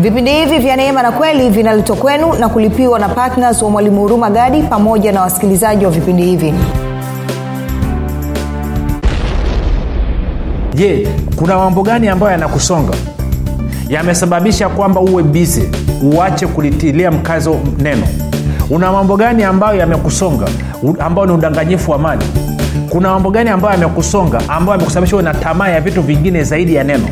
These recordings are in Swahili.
vipindi hivi vya neema na kweli vinaletwa kwenu na kulipiwa na ptns wa mwalimu huruma gadi pamoja na wasikilizaji wa vipindi hivi. Je kuna mambo gani ambayo yanakusonga? Yamesababisha kwamba uwe bize uache kulitilia mkazo neno. Una mambo gani ambayo yamekusonga ambayo ni udanganyifu wa mali kuna mambo gani ambayo yamekusonga ambayo yamekusababisha uwe na tamaa ya vitu vingine zaidi ya neno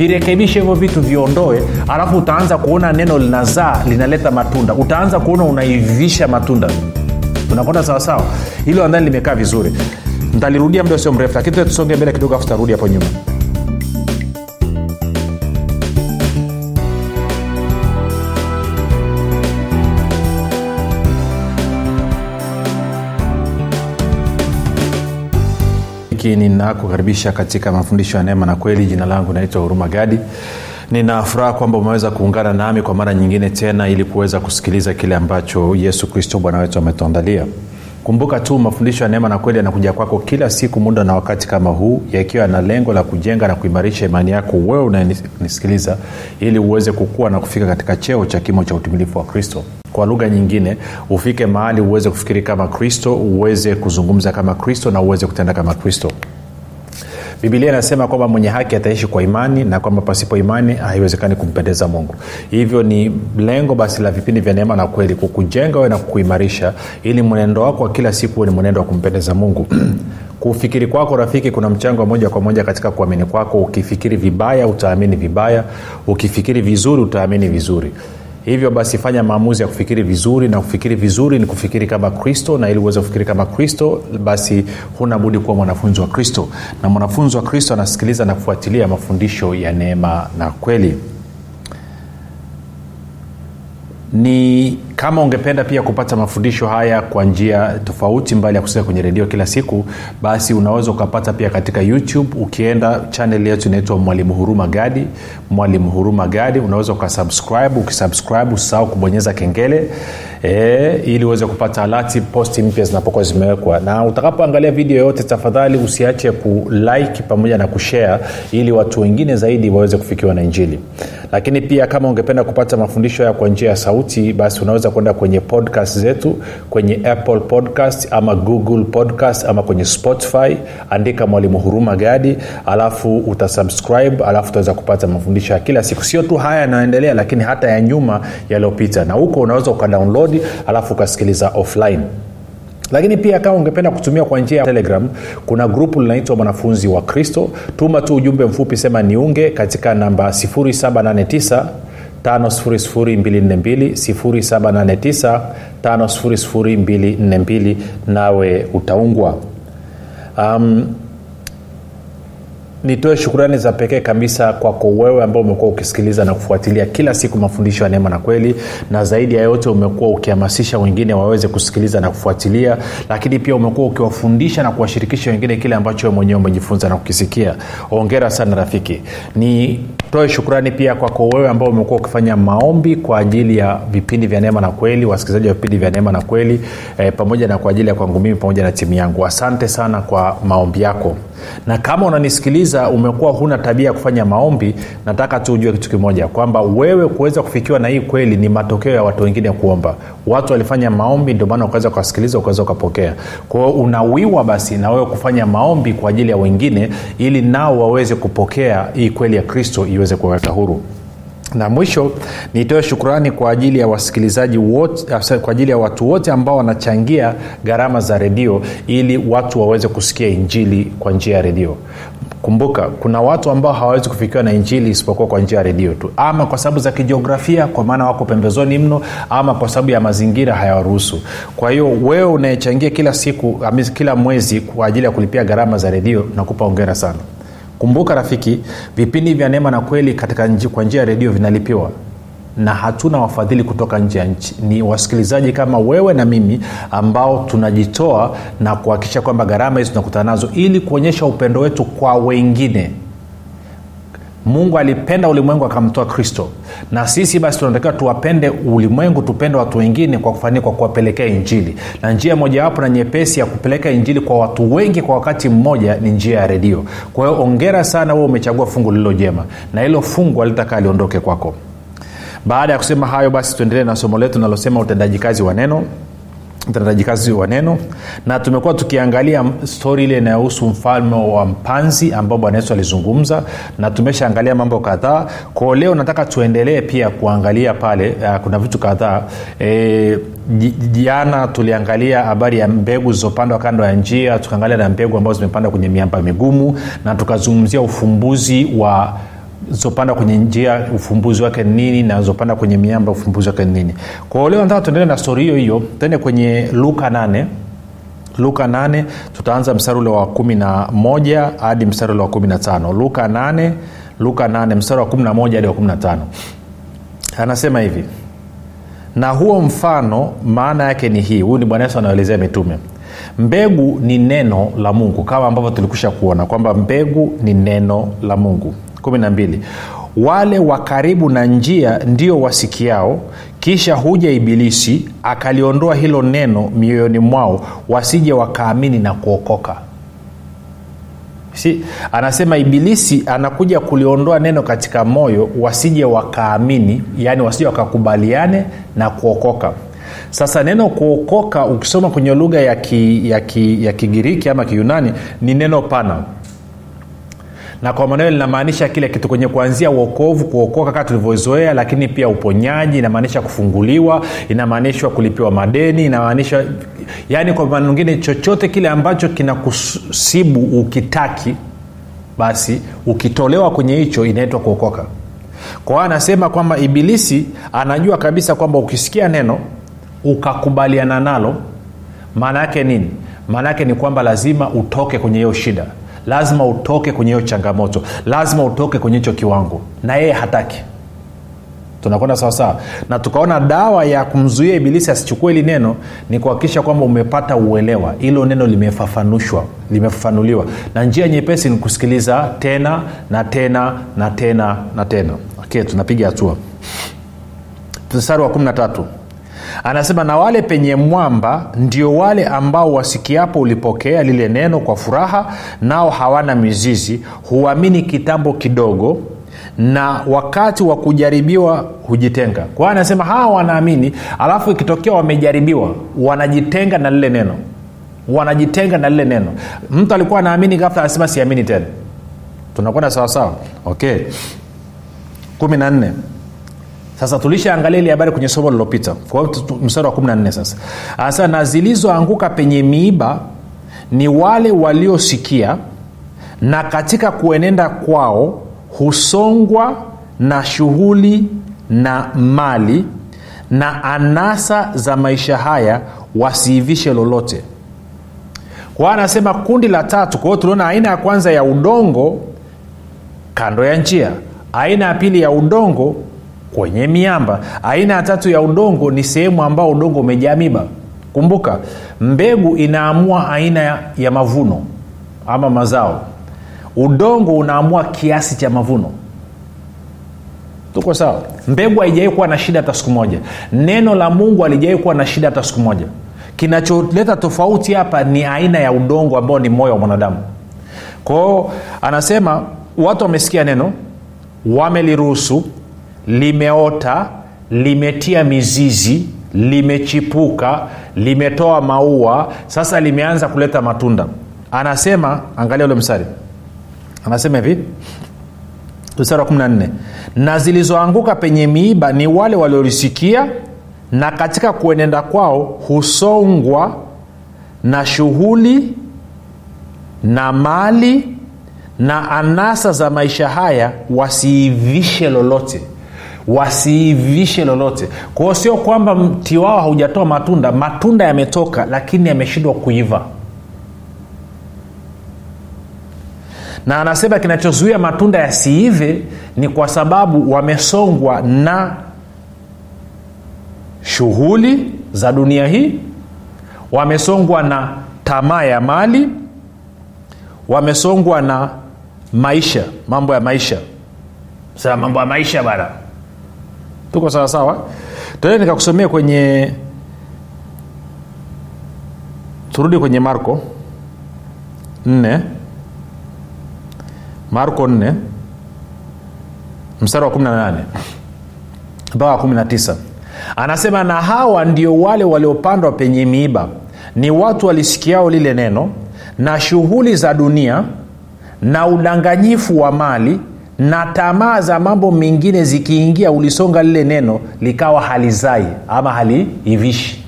virekebishe hivyo vitu viondoe alafu utaanza kuona neno linazaa linaleta matunda. Utaanza kuona unaivisha matunda. Unakwenda sawasawa hilo andhani limekaa vizuri. Ntalirudia muda sio mrefu lakini tusonge mbele kidogo afu tarudi hapo nyuma hiki ninakukaribisha katika mafundisho ya neema na kweli. Jina langu naitwa huruma gadi. Nina furaha kwamba umeweza kuungana nami kwa mara nyingine tena ili kuweza kusikiliza kile ambacho yesu kristo bwana wetu ametuandalia. Kumbuka tu mafundisho ya neema na kweli yanakuja kwako kila siku muda na wakati kama huu yakiwa na lengo la kujenga na kuimarisha imani yako wewe unayenisikiliza ili uweze kukua na kufika katika cheo cha kimo cha utimilifu wa kristo kwa lugha nyingine ufike mahali uweze kufikiri kama kristo uweze kuzungumza kama kristo na uweze kutenda kama kristo. Bibilia inasema kwamba mwenye haki ataishi kwa imani na kwamba pasipo imani haiwezekani kumpendeza mungu. Hivyo ni lengo basi la vipindi vya neema na kweli kukujenga we na kukuimarisha ili mwenendo wako wa kila siku ni mwenendo wa kumpendeza mungu. Kufikiri kwako rafiki kuna mchango moja kwa moja katika kuamini kwako. Ukifikiri vibaya utaamini vibaya. Ukifikiri vizuri utaamini vizuri hivyo basi fanya maamuzi ya kufikiri vizuri na kufikiri vizuri ni kufikiri kama kristo na ili uweze kufikiri kama kristo basi huna budi kuwa mwanafunzi wa kristo. Na mwanafunzi wa kristo anasikiliza na kufuatilia mafundisho ya neema na kweli ni kama ungependa pia kupata mafundisho haya kwa njia tofauti mbali ya kusikia kwenye redio kila siku basi unaweza ukapata pia katika youtube. Ukienda chanel yetu inaitwa mwalimu huruma gadi. Mwalimu huruma gadi unaweza ukasubscribe. Ukisubscribe usisahau kubonyeza kengele e, ili uweze kupata alati posti mpya zinapokuwa zimewekwa. Na utakapoangalia video yoyote tafadhali usiache kulike pamoja na kushare ili watu wengine zaidi waweze kufikiwa na injili. Lakini pia kama ungependa kupata mafundisho haya kwa njia ya sauti basi unaweza kwenda kwenye podcast zetu kwenye apple podcast ama google podcast ama kwenye spotify. Andika mwalimu huruma gadi alafu utasubscribe alafu utaweza kupata mafundisho ya kila siku. Sio tu haya yanayoendelea lakini hata ya nyuma yaliyopita. Na huko unaweza ukadownload alafu ukasikiliza offline. Lakini pia kama ungependa kutumia kwa njia ya telegram kuna grupu linaitwa mwanafunzi wa kristo. Tuma tu ujumbe mfupi sema niunge katika namba 789 5242 789 nawe utaungwa. Um, nitoe shukurani za pekee kabisa kwako wewe ambao umekuwa ukisikiliza na kufuatilia kila siku mafundisho ya neema na kweli. Na zaidi ya yote umekuwa ukihamasisha wengine waweze kusikiliza na kufuatilia. Lakini pia umekuwa ukiwafundisha na kuwashirikisha wengine kile ambacho we mwenyewe umejifunza na kukisikia. Ongera sana rafiki. Nitoe shukurani pia kwako wewe ambao umekuwa ukifanya maombi kwa ajili ya vipindi vya neema na kweli wasikilizaji wa vipindi vya neema na kweli e, pamoja na kwa ajili ya kwangu mimi pamoja na timu yangu. Asante sana kwa maombi yako. Na kama unanisikiliza umekuwa huna tabia ya kufanya maombi nataka tu ujue kitu kimoja kwamba wewe kuweza kufikiwa na hii kweli ni matokeo ya watu wengine kuomba. Watu walifanya maombi ndio maana ukaweza ukasikiliza ukaweza ukapokea kwao unawiwa basi na wewe kufanya maombi kwa ajili ya wengine ili nao waweze kupokea hii kweli ya kristo iweze kuwaweka huru na mwisho nitoe shukrani kwa ajili ya wasikilizaji wote kwa ajili ya watu wote ambao wanachangia gharama za redio ili watu waweze kusikia injili kwa njia ya redio. Kumbuka kuna watu ambao hawawezi kufikiwa na injili isipokuwa kwa njia ya redio tu. Ama kwa sababu za kijiografia kwa maana wako pembezoni mno ama kwa sababu ya mazingira hayawaruhusu. Kwa hiyo wewe unayechangia kila siku kila mwezi kwa ajili ya kulipia gharama za redio nakupa ongera sana kumbuka rafiki vipindi vya neema na kweli katika nji, kwa njia ya redio vinalipiwa. Na hatuna wafadhili kutoka nje ya nchi. Ni wasikilizaji kama wewe na mimi ambao tunajitoa na kuhakikisha kwamba gharama hizi tunakutana nazo ili kuonyesha upendo wetu kwa wengine mungu alipenda ulimwengu akamtoa kristo. Na sisi basi tunatakiwa tuwapende ulimwengu tupende watu wengine kwa kufania kwa kuwapelekea injili. Na njia mojawapo na nyepesi ya kupeleka injili kwa watu wengi kwa wakati mmoja ni njia ya redio. Kwa hiyo ongera sana huo umechagua fungu lililo jema. Na hilo fungu alitakaa liondoke kwako. Baada ya kusema hayo basi tuendelee na somo letu nalosema utendaji kazi wa neno utendaji kazi wa neno. Na tumekuwa tukiangalia stori ile inayohusu mfalme wa mpanzi ambao bwana yesu alizungumza na tumeshaangalia mambo kadhaa. Kwao leo nataka tuendelee pia kuangalia pale uh, kuna vitu kadhaa. E, jana tuliangalia habari ya mbegu zilizopandwa kando ya njia tukaangalia na mbegu ambazo zimepandwa kwenye miamba migumu na tukazungumzia ufumbuzi wa zopanda kwenye njia ufumbuzi wake nini na zopanda kwenye miamba ufumbuzi wake nini. Kwao leo nataka tuendelee na stori hiyo hiyo tende kwenye luka 8 luka 8 tutaanza mstari ule wa 11 hadi mstari ule wa 15 luka 8 luka 8 mstari wa 11 hadi wa 15 anasema hivi na huo mfano maana yake ni hii. Huyu ni bwana yesu anaelezea mitume. Mbegu ni neno la mungu kama ambavyo tulikusha kuona kwamba mbegu ni neno la mungu 12 wale wa karibu na njia ndio wasikiao kisha huja ibilisi akaliondoa hilo neno mioyoni mwao wasije wakaamini na kuokoka. Si anasema ibilisi anakuja kuliondoa neno katika moyo wasije wakaamini yaani wasije wakakubaliane na kuokoka. Sasa neno kuokoka ukisoma kwenye lugha ya, ki, ya, ki, ya kigiriki ama kiyunani ni neno pana na kwa maneno linamaanisha kile kitu kwenye kuanzia uokovu kuokoka kama tulivyozoea lakini pia uponyaji inamaanisha kufunguliwa inamaanishwa kulipiwa madeni inamaanisha yaani kwa maneno mengine chochote kile ambacho kinakusibu ukitaki basi ukitolewa kwenye hicho inaitwa kuokoka. Kwa hiyo anasema kwamba ibilisi anajua kabisa kwamba ukisikia neno ukakubaliana nalo maana yake nini? Maana yake ni kwamba lazima utoke kwenye hiyo shida lazima utoke kwenye hiyo changamoto. Lazima utoke kwenye hicho kiwango. Na yeye hataki. Tunakwenda sawasawa na tukaona dawa ya kumzuia ibilisi asichukue hili neno ni kuhakikisha kwamba umepata uelewa. Hilo neno limefafanushwa limefafanuliwa. Na njia nyepesi ni kusikiliza tena na tena na tena na tena. Okay tunapiga hatua. Mstari wa 13 anasema na wale penye mwamba ndio wale ambao wasikiapo ulipokea lile neno kwa furaha nao hawana mizizi huamini kitambo kidogo na wakati wa kujaribiwa hujitenga. Kwa hiyo anasema hawa wanaamini alafu ikitokea wamejaribiwa wanajitenga na lile neno. Wanajitenga na lile neno. Mtu alikuwa anaamini gafla anasema siamini tena. Tunakwenda sawasawa? Okay. Kumi na nne sasa tulishaangalia ili habari kwenye somo lilopita mstari wa 14 sasa. Anasema na zilizoanguka penye miiba ni wale waliosikia na katika kuenenda kwao husongwa na shughuli na mali na anasa za maisha haya wasiivishe lolote. Kwa anasema kundi la tatu kwa hiyo tuliona aina ya kwanza ya udongo kando ya njia aina ya pili ya udongo kwenye miamba aina ya tatu ya udongo ni sehemu ambao udongo umejaa miba. Kumbuka mbegu inaamua aina ya, mavuno ama mazao. Udongo unaamua kiasi cha mavuno. Tuko sawa? Mbegu haijawai kuwa na shida hata siku moja. Neno la mungu alijawai kuwa na shida hata siku moja. Kinacholeta tofauti hapa ni aina ya udongo ambao ni moyo wa mwanadamu. Kwao anasema watu wamesikia neno wameliruhusu limeota limetia mizizi limechipuka limetoa maua. Sasa limeanza kuleta matunda. Anasema angalia ule mstari. Anasema hivi mstari wa 14 na zilizoanguka penye miiba ni wale waliolisikia na katika kuenenda kwao husongwa na shughuli na mali na anasa za maisha haya wasiivishe lolote wasiivishe lolote. Kwa sio kwamba mti wao haujatoa matunda. Matunda yametoka lakini yameshindwa kuiva. Na anasema kinachozuia matunda yasiive ni kwa sababu wamesongwa na shughuli za dunia hii. Wamesongwa na tamaa ya mali. Wamesongwa na maisha mambo ya maisha. Sema mambo ya maisha bana tuko sawasawa tuende nikakusomea kwenye turudi kwenye marko 4 marko 4 mstari wa 18 mpaka 19 anasema na hawa ndio wale waliopandwa penye miiba. Ni watu walisikiao lile neno na shughuli za dunia na udanganyifu wa mali na tamaa za mambo mengine zikiingia ulisonga lile neno likawa halizai ama haliivishi.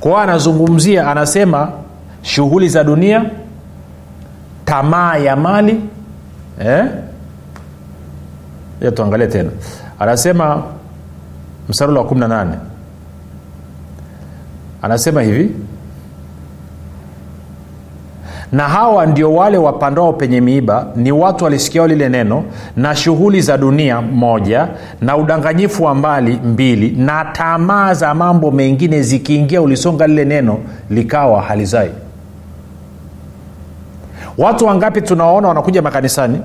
Kwao anazungumzia anasema shughuli za dunia tamaa ya mali eh? ya tuangalie tena. Anasema msarulo wa 18 anasema hivi na hawa ndio wale wapandao penye miiba ni watu walisikiao lile neno na shughuli za dunia moja na udanganyifu wa mbali mbili na tamaa za mambo mengine zikiingia ulisonga lile neno likawa halizai. Watu wangapi tunawaona wanakuja makanisani?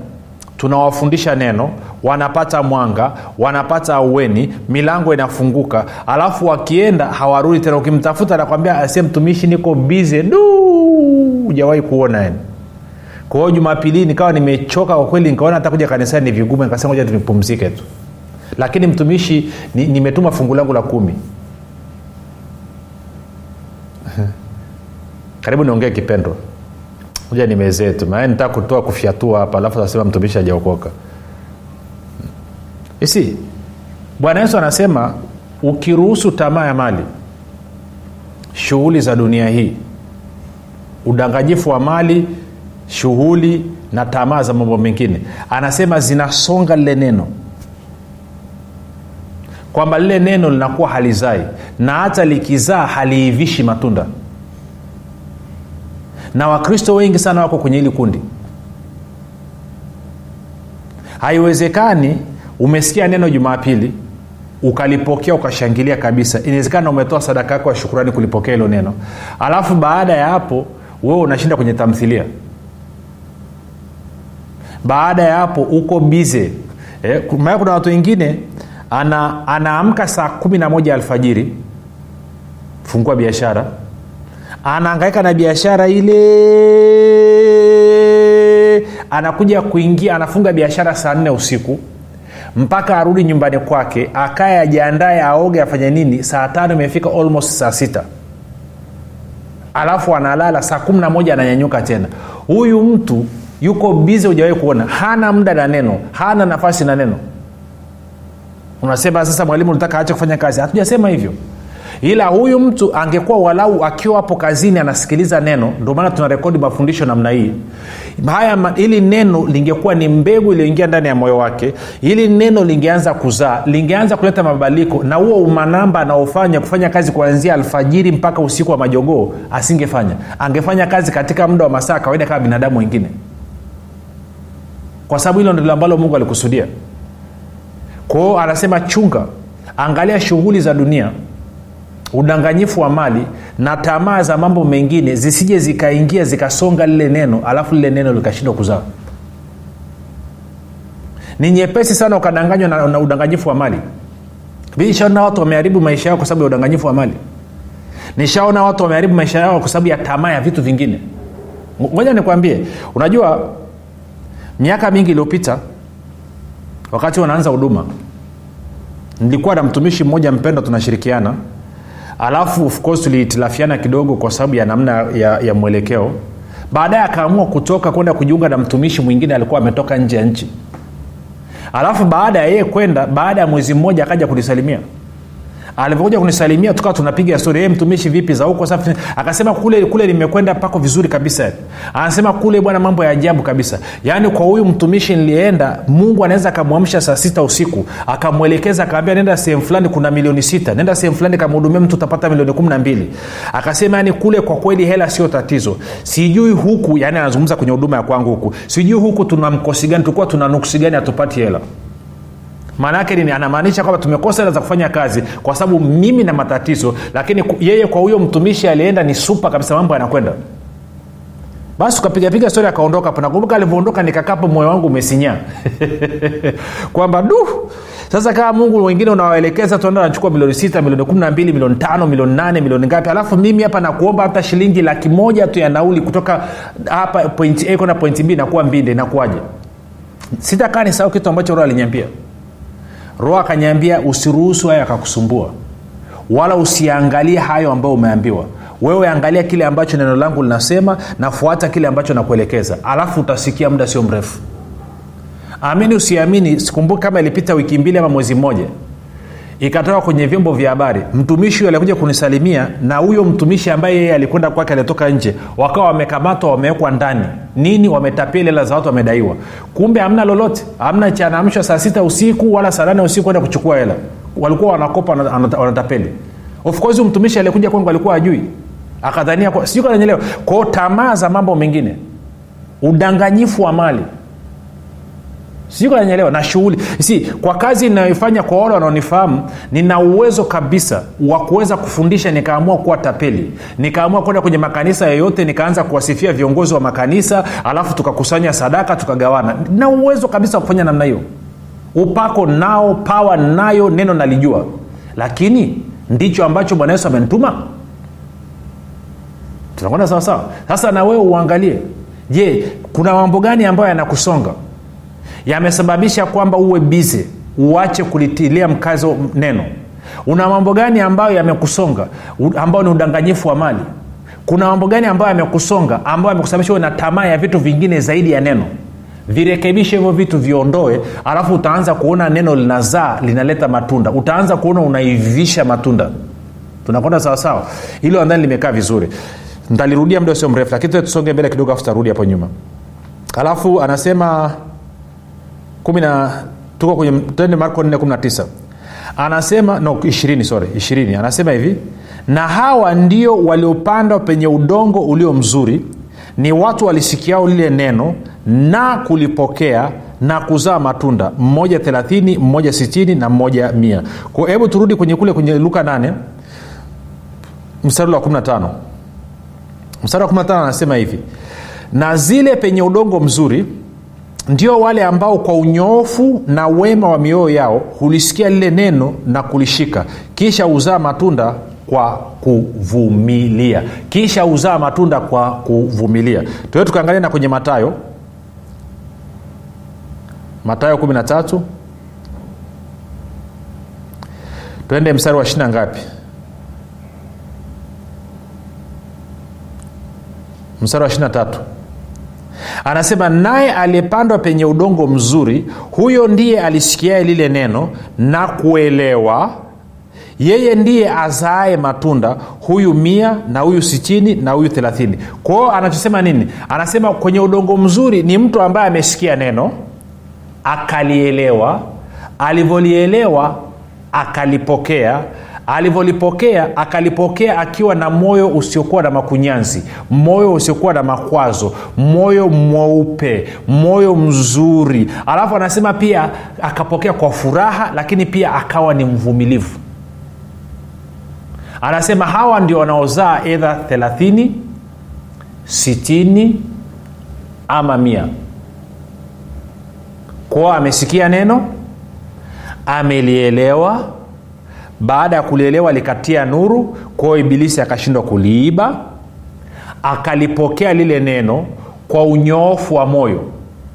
Tunawafundisha neno wanapata mwanga wanapata aueni milango inafunguka alafu wakienda hawarudi tena. Ukimtafuta nakwambia asie mtumishi niko bize du hujawahi kuona yani. Kwa hiyo jumapili nikawa nimechoka kwa kweli nikaona hata kuja kanisani ni vigumu nikasema moja tunipumzike tu. Lakini mtumishi ni, nimetuma fungu langu la kumi. Karibu niongee kipendo. Moja nimezee tu maana nitaka kutoa kufyatua hapa alafu nasema mtumishi hajaokoka. Isi bwana yesu anasema ukiruhusu tamaa ya mali shughuli za dunia hii udanganyifu wa mali shughuli na tamaa za mambo mengine. Anasema zinasonga lile neno kwamba lile neno linakuwa halizai na hata likizaa haliivishi matunda. Na wakristo wengi sana wako kwenye hili kundi. Haiwezekani umesikia neno jumapili ukalipokea ukashangilia kabisa. Inawezekana umetoa sadaka yako ya shukurani kulipokea hilo neno. Alafu baada ya hapo wewe unashinda kwenye tamthilia. Baada ya hapo uko bize eh, kuna watu wengine ana, anaamka saa kumi na moja alfajiri. Fungua biashara. Anaangaika na biashara ile. Anakuja kuingia anafunga biashara saa nne usiku. Mpaka arudi nyumbani kwake akaye ajiandae aoge afanye nini. Saa tano imefika almost saa sita alafu analala saa kumi na moja ananyanyuka tena. Huyu mtu yuko bize hujawahi kuona. Hana muda na neno hana nafasi na neno. Unasema sasa mwalimu unataka aache kufanya kazi? Hatujasema hivyo ila huyu mtu angekuwa walau akiwa hapo kazini anasikiliza neno ndio maana tuna rekodi mafundisho namna hii. Haya ili neno lingekuwa ni mbegu iliyoingia ndani ya moyo wake ili neno lingeanza kuzaa lingeanza kuleta mabadiliko na huo umanamba anaofanya kufanya kazi kuanzia alfajiri mpaka usiku wa majogoo asingefanya. Angefanya kazi katika muda wa masaa kawaida kama binadamu wengine. Kwa sababu hilo ndilo ambalo mungu alikusudia. Kwao anasema chunga angalia shughuli za dunia udanganyifu wa mali na tamaa za mambo mengine zisije zikaingia zikasonga lile neno alafu lile neno likashindwa kuzaa. Ni nyepesi sana ukadanganywa na, na udanganyifu wa mali. Nishaona watu wameharibu maisha yao kwa sababu ya udanganyifu wa mali. Nishaona watu wameharibu maisha yao kwa sababu ya tamaa ya vitu vingine. Ngoja nikwambie unajua miaka mingi iliyopita wakati wanaanza huduma nilikuwa na mtumishi mmoja mpendwa tunashirikiana alafu of course tulihitilafiana kidogo kwa sababu ya namna ya, ya mwelekeo. Baadaye akaamua kutoka kwenda kujiunga na mtumishi mwingine alikuwa ametoka nje ya nchi. Alafu baada ya yeye kwenda baada ya mwezi mmoja akaja kunisalimia alivyokuja kunisalimia tukawa tunapiga stori hey, mtumishi vipi za huko? Safi. Akasema kule kule limekwenda pako vizuri kabisa. Anasema kule bwana mambo ya ajabu kabisa. Yaani kwa huyu mtumishi nilienda mungu anaweza akamwamsha saa sita usiku akamwelekeza akaambia nenda sehemu fulani kuna milioni sita. Nenda sehemu fulani kamhudumia mtu utapata milioni kumi na mbili. Akasema yani kule kwa kweli hela sio tatizo. Sijui huku yani anazungumza kwenye huduma ya kwangu huku sijui huku tuna mkosi gani tulikuwa tuna nuksi gani hatupati hela maana yake nini? Anamaanisha kwamba tumekosa hela za kufanya kazi kwa sababu mimi na matatizo lakini yeye kwa huyo mtumishi alienda ni supa kabisa mambo yanakwenda. Basi ukapigapiga stori akaondoka hapo. Nakumbuka alivyoondoka nikakapo moyo wangu umesinyaa. Kwamba du sasa kama mungu wengine unawaelekeza tuenda nachukua milioni sita milioni kumi na mbili milioni tano milioni nane milioni ngapi. Alafu mimi hapa nakuomba hata shilingi laki moja tu ya nauli kutoka hapa point a kwenda point b nakuwa mbinde nakuwaje sitakaa ni saau kitu ambacho roho aliniambia roho akanyambia usiruhusu hayo akakusumbua wala usiangalie hayo ambayo umeambiwa. Wewe angalia kile ambacho neno langu linasema nafuata kile ambacho nakuelekeza. Alafu utasikia muda sio mrefu. Amini usiamini sikumbuki kama ilipita wiki mbili ama mwezi mmoja ikatoka kwenye vyombo vya habari mtumishi huyo alikuja kunisalimia na huyo mtumishi ambaye yeye alikwenda kwake alitoka nje wakawa wamekamatwa wamewekwa ndani. Nini? Wametapia hela za watu wamedaiwa. Kumbe hamna lolote. Hamna chanaamshwa saa sita usiku wala saa nane usiku kwenda kuchukua hela. Walikuwa wanakopa wanatapeli. Of course mtumishi aliyekuja kwangu alikuwa ajui akadhania sijui kananyelewa kwao tamaa za mambo mengine udanganyifu wa mali sikananyelewa na shughuli. Si kwa kazi inayoifanya kwa wale wanaonifahamu nina uwezo kabisa wa kuweza kufundisha nikaamua kuwa tapeli. Nikaamua kwenda kwenye makanisa yoyote nikaanza kuwasifia viongozi wa makanisa alafu tukakusanya sadaka tukagawana. Na uwezo kabisa wa kufanya namna hiyo. Upako nao pawa nayo neno nalijua. Lakini ndicho ambacho bwana yesu amenituma. Tunakwenda sawasawa sasa na wewe uangalie. Je kuna mambo gani ambayo yanakusonga yamesababisha kwamba uwe bizi uache kulitilia mkazo neno. Una mambo gani ambayo yamekusonga ambayo ni udanganyifu wa mali? Kuna mambo gani ambayo yamekusonga ambayo yamekusababisha uwe na tamaa ya vitu vingine zaidi ya neno? Virekebishe hivyo vitu viondoe alafu utaanza kuona neno linazaa linaleta matunda. Utaanza kuona unaivisha matunda. Tunakwenda sawasawa hilo andhani limekaa vizuri. Ntalirudia muda sio mrefu lakini tusonge mbele kidogo afu tarudi hapo nyuma. Alafu anasema kumi na tuko kwenye tende marko 419 anasema no ishirini sorry ishirini. Anasema hivi na hawa ndio waliopandwa penye udongo ulio mzuri ni watu walisikiao lile neno na kulipokea na kuzaa matunda mmoja thelathini mmoja sitini na mmoja mia. Kwa hebu turudi kwenye kule kwenye luka 8 mstari wa 15 mstari wa 15 anasema hivi na zile penye udongo mzuri ndio wale ambao kwa unyoofu na wema wa mioyo yao hulisikia lile neno na kulishika. Kisha huzaa matunda kwa kuvumilia. Kisha huzaa matunda kwa kuvumilia. Tuwe tukaangalia na kwenye matayo matayo 13 twende mstari wa shina ngapi? Mstari wa ishina tatu anasema naye aliyepandwa penye udongo mzuri huyo ndiye alisikiae lile neno na kuelewa. Yeye ndiye azaae matunda huyu mia na huyu sichini na huyu thelathini. Kwao anachosema nini? Anasema kwenye udongo mzuri ni mtu ambaye amesikia neno akalielewa. Alivyolielewa akalipokea alivyolipokea akalipokea akiwa na moyo usiokuwa na makunyanzi moyo usiokuwa na makwazo moyo mweupe moyo mzuri. Alafu anasema pia akapokea kwa furaha lakini pia akawa ni mvumilivu. Anasema hawa ndio wanaozaa edha thelathini sitini ama mia. Kwao amesikia neno amelielewa baada ya kulielewa likatia nuru kwao ibilisi akashindwa kuliiba akalipokea lile neno kwa unyoofu wa moyo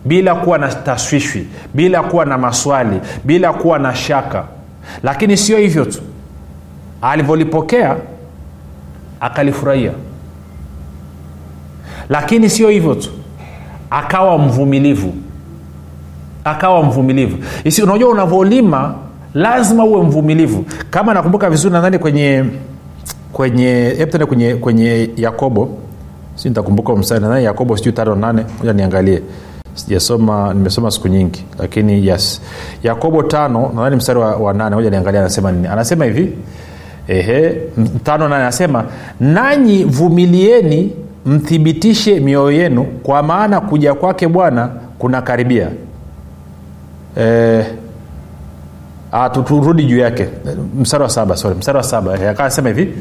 bila kuwa na taswishwi bila kuwa na maswali bila kuwa na shaka. Lakini sio hivyo tu. Alivyolipokea akalifurahia. Lakini sio hivyo tu. Akawa mvumilivu. Akawa mvumilivu. Unajua unavyolima lazima uwe mvumilivu. Kama nakumbuka vizuri nadhani kwenye kwenye tende kwenye kwenye yakobo. Si nitakumbuka mstari nadhani yakobo sijui tano nane. Moja niangalie. Sijasoma nimesoma siku nyingi lakini yes. Yakobo tano nadhani mstari wa, wa nane. Moja niangalie anasema nini. Anasema hivi. Ehe tano nane. Anasema nanyi vumilieni mthibitishe mioyo yenu kwa maana kuja kwake bwana kuna karibia eh, turudi juu yake. Mstari wa saba sorry mstari wa saba. Akasema hivi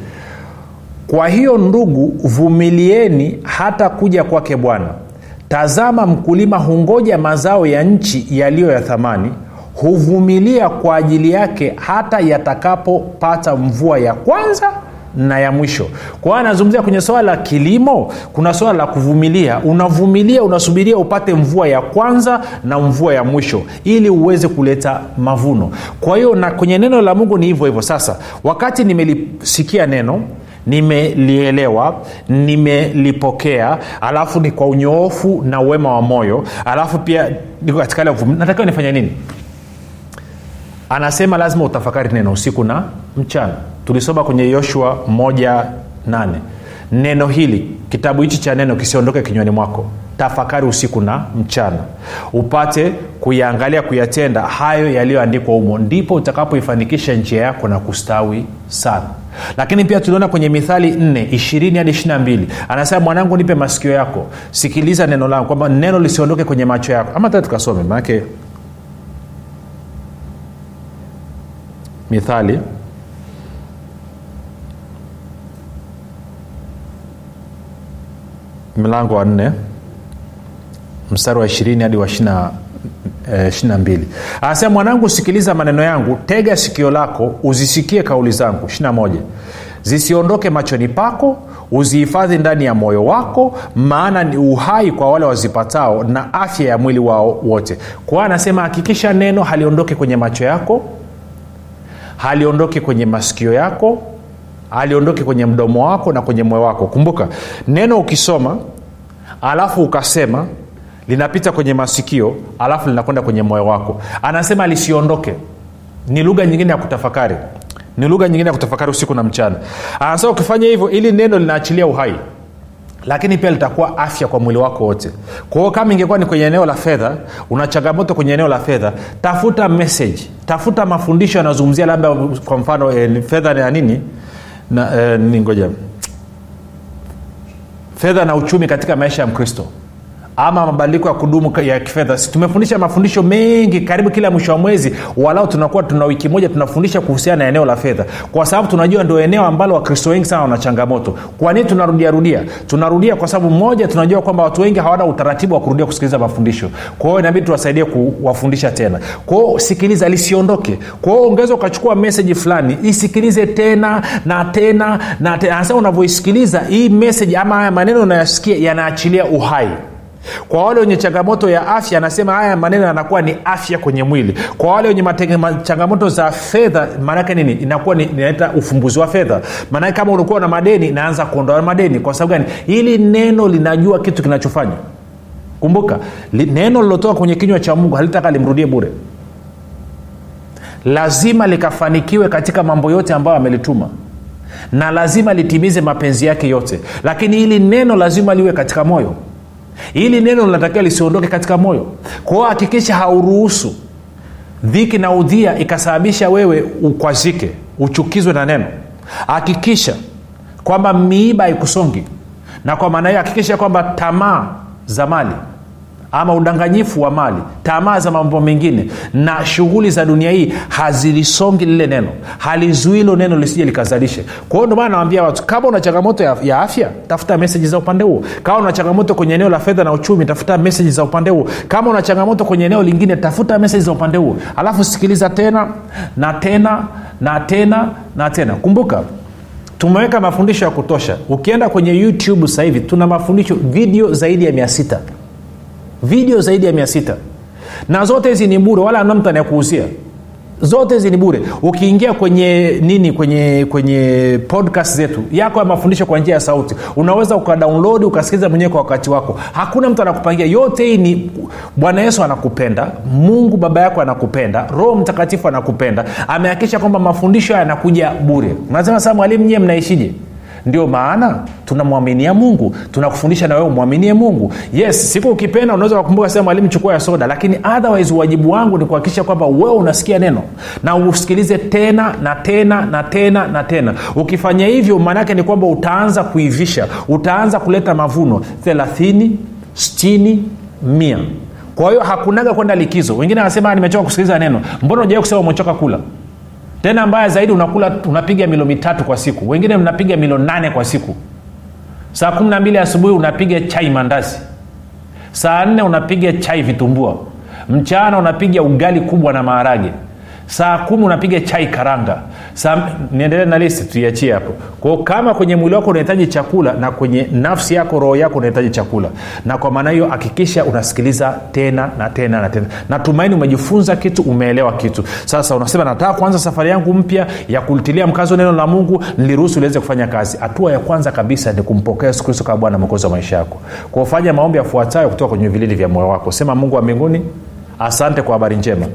kwa hiyo ndugu vumilieni hata kuja kwake bwana. Tazama mkulima hungoja mazao ya nchi yaliyo ya thamani huvumilia kwa ajili yake hata yatakapopata mvua ya kwanza na ya mwisho. Kwa hiyo anazungumzia kwenye swala la kilimo kuna swala la kuvumilia. Unavumilia unasubiria upate mvua ya kwanza na mvua ya mwisho ili uweze kuleta mavuno. Kwa hiyo na kwenye neno la mungu ni hivyo hivyo. Sasa wakati nimelisikia neno nimelielewa nimelipokea alafu ni kwa unyoofu na uwema wa moyo alafu pia katika natakiwa nifanye nini? Anasema lazima utafakari neno usiku na mchana tulisoma kwenye yoshua moja nane. Neno hili kitabu hichi cha neno kisiondoke kinywani mwako. Tafakari usiku na mchana. Upate kuyaangalia kuyatenda hayo yaliyoandikwa humo. Ndipo utakapoifanikisha njia yako na kustawi sana. Lakini pia tuliona kwenye mithali 4 ishirini hadi ishiri mbili. Anasema mwanangu nipe masikio yako. Sikiliza neno langu kwamba neno lisiondoke kwenye macho yako. Ama taa tukasome manake mithali mlango wa nne. Mstari wa ishirini hadi wa ishirina ishirina mbili. Anasema mwanangu sikiliza maneno yangu. Tega sikio lako uzisikie kauli zangu. Ishirina moja. Zisiondoke machoni pako uzihifadhi ndani ya moyo wako maana ni uhai kwa wale wazipatao na afya ya mwili wao wote. Kwa anasema hakikisha neno haliondoke kwenye macho yako haliondoki kwenye masikio yako haliondoki kwenye mdomo wako na kwenye moyo wako. Kumbuka neno ukisoma alafu ukasema linapita kwenye masikio alafu linakwenda kwenye moyo wako. Anasema lisiondoke. Ni lugha nyingine ya kutafakari. Ni lugha nyingine ya kutafakari usiku na mchana. Anasema ukifanya hivyo ili neno linaachilia uhai lakini pia litakuwa afya kwa mwili wako wote. Kwa kama ingekuwa ni kwenye eneo la fedha una changamoto kwenye eneo la fedha tafuta message tafuta mafundisho yanayozungumzia labda kwa mfano e, fedha na nini na eh, ngoja fedha na uchumi katika maisha ya mkristo ama mabadiliko ya kudumu ya kifedha. Tumefundisha mafundisho mengi karibu kila mwisho wa mwezi walau tunakuwa tuna wiki moja tunafundisha kuhusiana na eneo la fedha. Kwa sababu tunajua ndio eneo ambalo wakristo wengi sana wana changamoto. Kwa nini tunarudiarudia tunarudia kwa sababu moja tunajua kwamba watu wengi hawana utaratibu wa kurudia kusikiliza mafundisho. Kwa hiyo inabidi tuwasaidie kuwafundisha tena. Kwao sikiliza lisiondoke. Kwao hiyo ungeweza ukachukua meseji fulani isikilize tena na tena na tena anasema unavyoisikiliza hii meseji ama haya maneno unayasikia yanaachilia uhai kwa wale wenye changamoto ya afya anasema haya maneno yanakuwa ni afya kwenye mwili. Kwa wale wenye changamoto za fedha maanake nini? Inakuwa ni, ufumbuzi wa fedha. Maanake kama ulikuwa na madeni inaanza kuondoa madeni. Kwa sababu gani? Hili neno linajua kitu kinachofanya. Kumbuka li, neno lilotoka kwenye kinywa cha mungu halitaka limrudie bure. Lazima likafanikiwe katika mambo yote ambayo amelituma. Na lazima litimize mapenzi yake yote. Lakini hili neno lazima liwe katika moyo hili neno linatakiwa lisiondoke katika moyo. Kwao hakikisha hauruhusu dhiki na udhia ikasababisha wewe ukwazike uchukizwe na neno. Hakikisha kwamba miiba haikusongi. Na kwa maana hiyo hakikisha kwamba tamaa za mali ama udanganyifu wa mali tamaa za mambo mengine na shughuli za dunia hii hazilisongi lile neno halizuii hilo neno lisije likazalishe. Kwa hiyo ndomana nawambia watu kama una changamoto ya, ya afya tafuta meseji za upande huo. Kama una changamoto kwenye eneo la fedha na uchumi tafuta meseji za upande huo. Kama una changamoto kwenye eneo lingine tafuta meseji za upande huo. Alafu sikiliza tena na tena na tena na tena. Kumbuka tumeweka mafundisho ya kutosha. Ukienda kwenye youtube sasa hivi tuna mafundisho video zaidi ya mia sita video zaidi ya mia sita. Na zote hizi ni bure wala amna mtu anayekuuzia. Zote hizi ni bure. Ukiingia kwenye nini kwenye kwenye podcast zetu yako ya mafundisho kwa njia ya sauti unaweza ukadownload ukasikiliza mwenyewe kwa wakati wako. Hakuna mtu anakupangia. Yote hii ni bwana yesu anakupenda mungu baba yako anakupenda roho mtakatifu anakupenda. Amehakikisha kwamba mafundisho haya yanakuja bure. Unasema saa mwalimu nyie mnaishije ndio maana tunamwaminia mungu tunakufundisha na wewe umwaminie mungu. Yes siku ukipenda unaweza kukumbuka sema mwalimu chukua ya soda lakini otherwise wajibu wangu ni kuhakikisha kwamba wewe unasikia neno na usikilize tena na tena na tena na tena. Ukifanya hivyo maanaake ni kwamba utaanza kuivisha utaanza kuleta mavuno. Thelathini stini mia. Kwa hiyo hakunaga kwenda likizo. Wengine anasema nimechoka kusikiliza neno. Mbona ujawai kusema umechoka kula tena mbaya zaidi unakula unapiga milo mitatu kwa siku. Wengine mnapiga milo nane kwa siku. Saa kumi na mbili asubuhi unapiga chai mandazi. Saa nne unapiga chai vitumbua. Mchana unapiga ugali kubwa na maharage saa kumi unapiga chai karanga. Saa niendelee na listi tuiachie hapo. Kwao kama kwenye mwili wako unahitaji chakula na kwenye nafsi yako roho yako unahitaji chakula. Na kwa maana hiyo hakikisha unasikiliza tena na tena na tena. Natumaini umejifunza kitu umeelewa kitu. Sasa unasema nataka kuanza safari yangu mpya ya kulitilia mkazo neno la mungu niliruhusu liweze kufanya kazi. Hatua ya kwanza kabisa ni kumpokea yesu kristo kama bwana mwokozi wa maisha yako. Kwa ufanya maombi yafuatayo kutoka kwenye vilindi vya moyo wako. Sema mungu wa mbinguni asante kwa habari njema.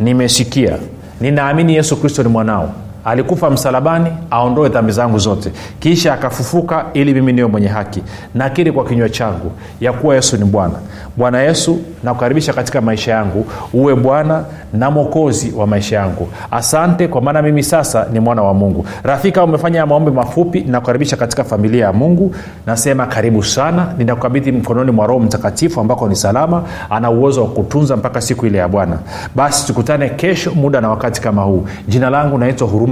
Nimesikia ninaamini yesu kristo ni mwanao alikufa msalabani aondoe dhambi zangu zote. Kisha akafufuka ili mimi niwe mwenye haki. Nakiri kwa kinywa changu ya kuwa yesu ni bwana. Bwana yesu nakukaribisha katika maisha yangu. Uwe bwana na mwokozi wa maisha yangu. Asante kwa maana mimi sasa ni mwana wa mungu. Rafiki umefanya maombi mafupi nakukaribisha katika familia ya mungu. Nasema karibu sana. Ninakukabidhi mkononi mwa roho mtakatifu ambako ni salama. Ana uwezo wa kutunza mpaka siku ile ya bwana. Basi tukutane kesho muda na wakati kama huu. Jina langu naitwa huruma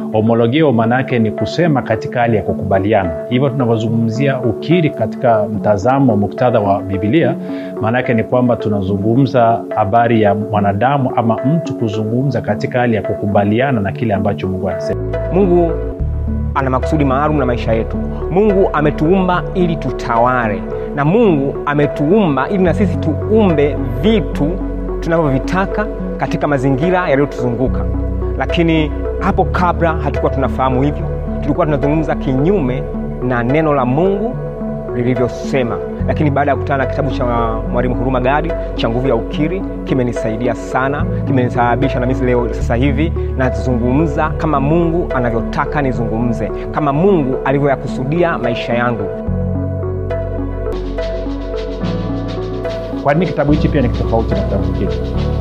homologio maana ni kusema katika hali ya kukubaliana. Hivyo tunavyozungumzia ukiri katika mtazamo muktadha wa bibilia maana ni kwamba tunazungumza habari ya mwanadamu ama mtu kuzungumza katika hali ya kukubaliana na kile ambacho mungu anasema. Mungu ana makusudi maalum na maisha yetu. Mungu ametuumba ili tutawale. Na mungu ametuumba ili na sisi tuumbe vitu tunavyovitaka katika mazingira yaliyotuzunguka. Lakini hapo kabla hatukuwa tunafahamu hivyo tulikuwa tunazungumza kinyume na neno la mungu lilivyosema. Lakini baada ya kukutana na kitabu cha mwalimu huruma gadi cha nguvu ya ukiri kimenisaidia sana kimenisababisha na mimi leo sasa hivi nazungumza kama mungu anavyotaka nizungumze kama mungu alivyoyakusudia maisha yangu. Kwa nini kitabu hichi pia ni tofauti na kitabu kingine